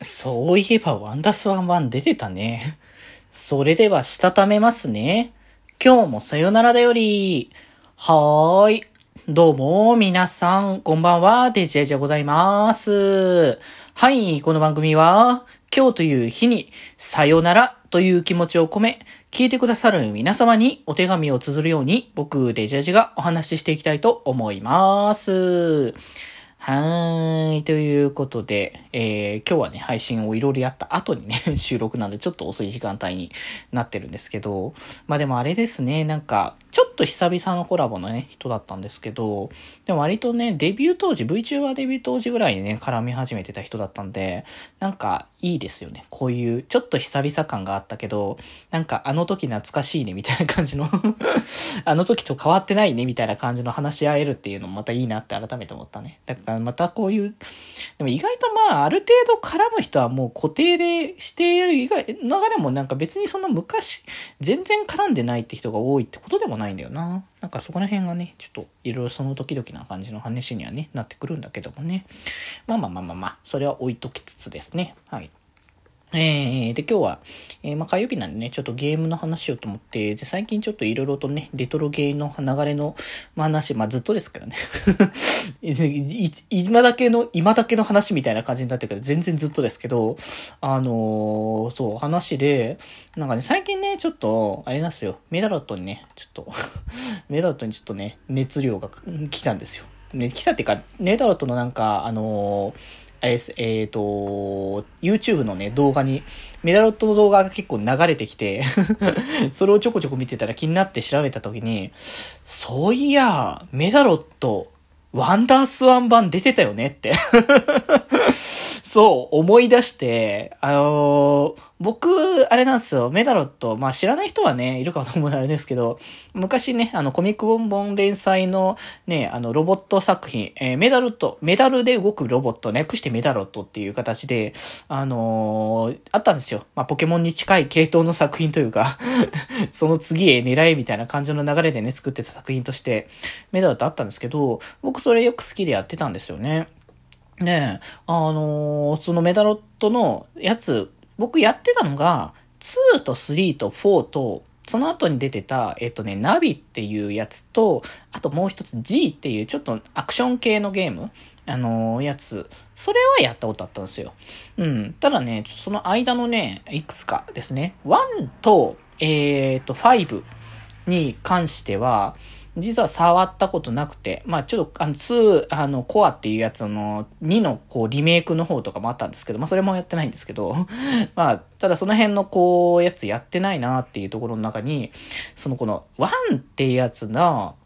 そういえばワンダスワンワン出てたね。それではしたためますね。今日もさよならだより。はーい。どうも、皆さん、こんばんは、デジェジでございます。はい、この番組は、今日という日に、さよならという気持ちを込め、聞いてくださる皆様にお手紙を綴るように、僕、デジェジがお話ししていきたいと思います。はい。ということで、えー、今日はね、配信をいろいろやった後にね、収録なんでちょっと遅い時間帯になってるんですけど、まあでもあれですね、なんか、ちょっと久々のコラボのね、人だったんですけど、でも割とね、デビュー当時、VTuber デビュー当時ぐらいにね、絡み始めてた人だったんで、なんか、いいですよね。こういう、ちょっと久々感があったけど、なんかあの時懐かしいね、みたいな感じの あの時と変わってないね、みたいな感じの話し合えるっていうのもまたいいなって改めて思ったね。かまたこういう、でも意外とまあ、ある程度絡む人はもう固定でしている以外、流れもなんか別にその昔、全然絡んでないって人が多いってことでもないんだよな。なんかそこら辺がね、ちょっといろいろその時々な感じの話にはね、なってくるんだけどもね。まあまあまあまあまあ、それは置いときつつですね。はい。えー、で、今日は、えー、まあ、火曜日なんでね、ちょっとゲームの話しようと思って、で、最近ちょっといろいろとね、レトロゲーの流れの、まあ、話、まあ、ずっとですけどね。今だけの、今だけの話みたいな感じになってるけど、全然ずっとですけど、あのーそう、話で、なんかね、最近ね、ちょっと、あれなんですよ、メダロットにね、ちょっと、メダロットにちょっとね、熱量が来たんですよ。ね、来たっていうか、メダロットのなんか、あのーあれです、えっ、と、YouTube のね、動画に、メダロットの動画が結構流れてきて、それをちょこちょこ見てたら気になって調べたときに、そういや、メダロット、ワンダースワン版出てたよねって。そう、思い出して、あのー僕、あれなんですよ、メダロット、まあ知らない人はね、いるかと思うのあれですけど、昔ね、あの、コミックボンボン連載のね、あの、ロボット作品、えーメダロット、メダルで動くロボット、略してメダロットっていう形で、あのーあったんですよ。まあ、ポケモンに近い系統の作品というか、その次へ狙えみたいな感じの流れでね、作ってた作品として、メダロットあったんですけど、僕それよく好きでやってたんですよね。ねえ、あのーそのメダロットのやつ、僕やってたのが、2と3と4と、その後に出てた、えっとね、ナビっていうやつと、あともう一つ G っていうちょっとアクション系のゲーム、あのーやつ、それはやったことあったんですよ。うん。ただね、その間のね、いくつかですね、1と、えっと、5に関しては、実は触ったことなくて、まあちょっと、あの、2、あの、コアっていうやつの2のこう、リメイクの方とかもあったんですけど、まあそれもやってないんですけど、まあ、ただその辺のこう、やつやってないなっていうところの中に、そのこの1っていうやつの、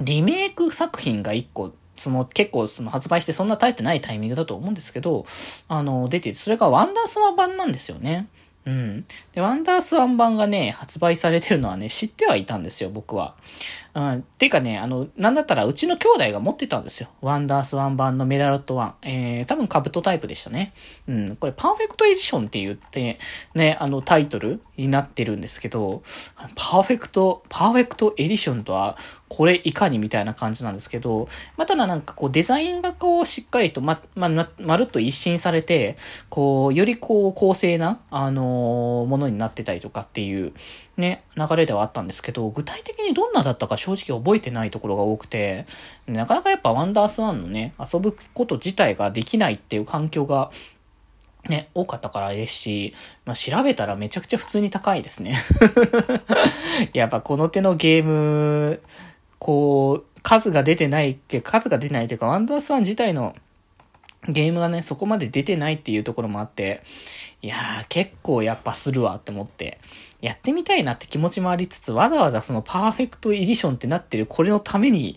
リメイク作品が1個、その結構その発売してそんな耐えてないタイミングだと思うんですけど、あの、出て、それがワンダースワン版なんですよね。うん。で、ワンダースワン版がね、発売されてるのはね、知ってはいたんですよ、僕は。うん。っていうかね、あの、なんだったらうちの兄弟が持ってたんですよ。ワンダースワン版のメダロットワン。えー、多分カブトタイプでしたね。うん。これ、パーフェクトエディションって言って、ね、あの、タイトルになってるんですけど、パーフェクト、パーフェクトエディションとは、これいかにみたいな感じなんですけど、まあ、ただなんかこうデザインがこうしっかりとま、ま、ま、まるっと一新されて、こう、よりこう公正な、あのーものになってたりとかっていう、ね、流れではあったんですけど、具体的にどんなだったか正直覚えてないところが多くて、なかなかやっぱワンダースワンのね、遊ぶこと自体ができないっていう環境が、ね、多かったからですし、まあ、調べたらめちゃくちゃ普通に高いですね。やっぱこの手のゲーム、こう、数が出てないけ、数が出ないというか、ワンダースワン自体のゲームがね、そこまで出てないっていうところもあって、いやー、結構やっぱするわって思って、やってみたいなって気持ちもありつつ、わざわざそのパーフェクトエディションってなってるこれのために、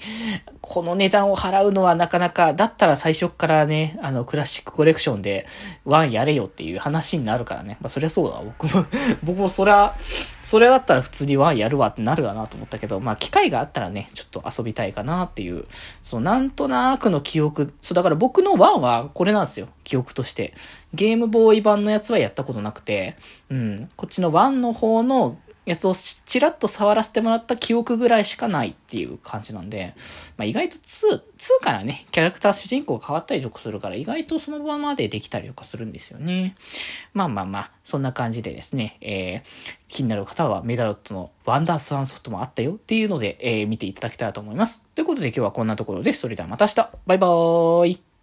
この値段を払うのはなかなか、だったら最初からね、あの、クラシックコレクションでワンやれよっていう話になるからね。まあ、そりゃそうだ。僕も、僕もそりゃ、それだったら普通にワンやるわってなるわなと思ったけど、まあ、機会があったらね、ちょっと遊びたいかなっていう、そう、なんとなくの記憶、そう、だから僕のワンはこれなんですよ。記憶として。ゲームボーイ版のやつはやったことなくて、うん、こっちのワンの方のやつをちらっと触らせてもらった記憶ぐらいしかないっていう感じなんで、まあ、意外と2、2からね、キャラクター主人公が変わったりとかするから、意外とそのままでできたりとかするんですよね。まあまあまあ、そんな感じでですね、えー、気になる方はメダロットのワンダースワンソフトもあったよっていうので、えー、見ていただきたいと思います。ということで今日はこんなところで、それではまた明日バイバーイ